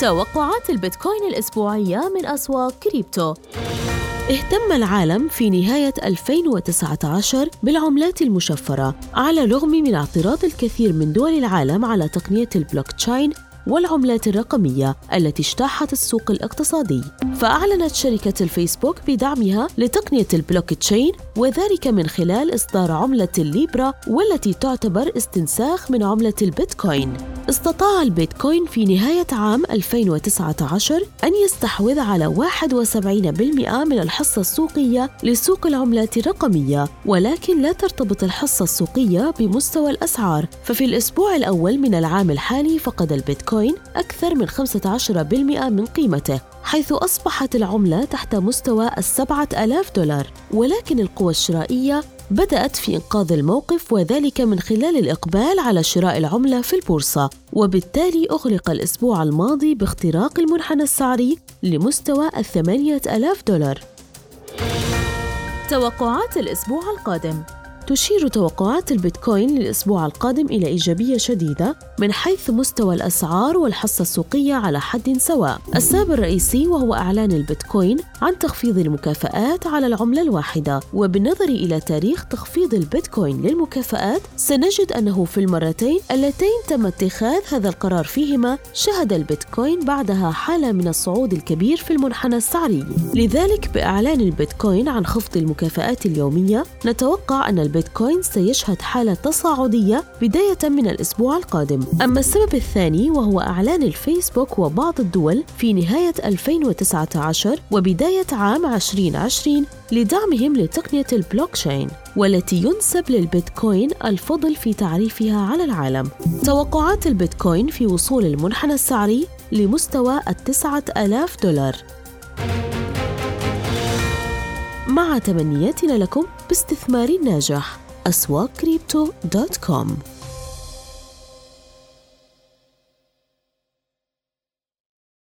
توقعات البيتكوين الأسبوعية من أسواق كريبتو. اهتم العالم في نهاية 2019 بالعملات المشفرة على الرغم من اعتراض الكثير من دول العالم على تقنية البلوك تشين والعملات الرقمية التي اجتاحت السوق الاقتصادي. فأعلنت شركة الفيسبوك بدعمها لتقنية البلوك تشين وذلك من خلال إصدار عملة الليبرا والتي تعتبر استنساخ من عملة البيتكوين. استطاع البيتكوين في نهاية عام 2019 أن يستحوذ على 71% من الحصة السوقية لسوق العملات الرقمية ولكن لا ترتبط الحصة السوقية بمستوى الأسعار. ففي الأسبوع الأول من العام الحالي فقد البيتكوين أكثر من 15% من قيمته. حيث أصبحت العملة تحت مستوى السبعة ألاف دولار ولكن القوى الشرائية بدأت في إنقاذ الموقف وذلك من خلال الإقبال على شراء العملة في البورصة وبالتالي أغلق الأسبوع الماضي باختراق المنحنى السعري لمستوى الثمانية ألاف دولار. توقعات الأسبوع القادم تشير توقعات البيتكوين للأسبوع القادم إلى إيجابية شديدة من حيث مستوى الأسعار والحصة السوقية على حد سواء. السبب الرئيسي وهو إعلان البيتكوين عن تخفيض المكافآت على العملة الواحدة، وبالنظر إلى تاريخ تخفيض البيتكوين للمكافآت سنجد أنه في المرتين اللتين تم اتخاذ هذا القرار فيهما شهد البيتكوين بعدها حالة من الصعود الكبير في المنحنى السعري. لذلك بإعلان البيتكوين عن خفض المكافآت اليومية نتوقع أن البيتكوين سيشهد حالة تصاعدية بداية من الأسبوع القادم. أما السبب الثاني وهو إعلان الفيسبوك وبعض الدول في نهاية 2019 وبداية عام 2020 لدعمهم لتقنية البلوكشين والتي ينسب للبيتكوين الفضل في تعريفها على العالم. توقعات البيتكوين في وصول المنحنى السعري لمستوى التسعة ألاف دولار. مع تمنياتنا لكم باستثمار ناجح أسواق كريبتو dot com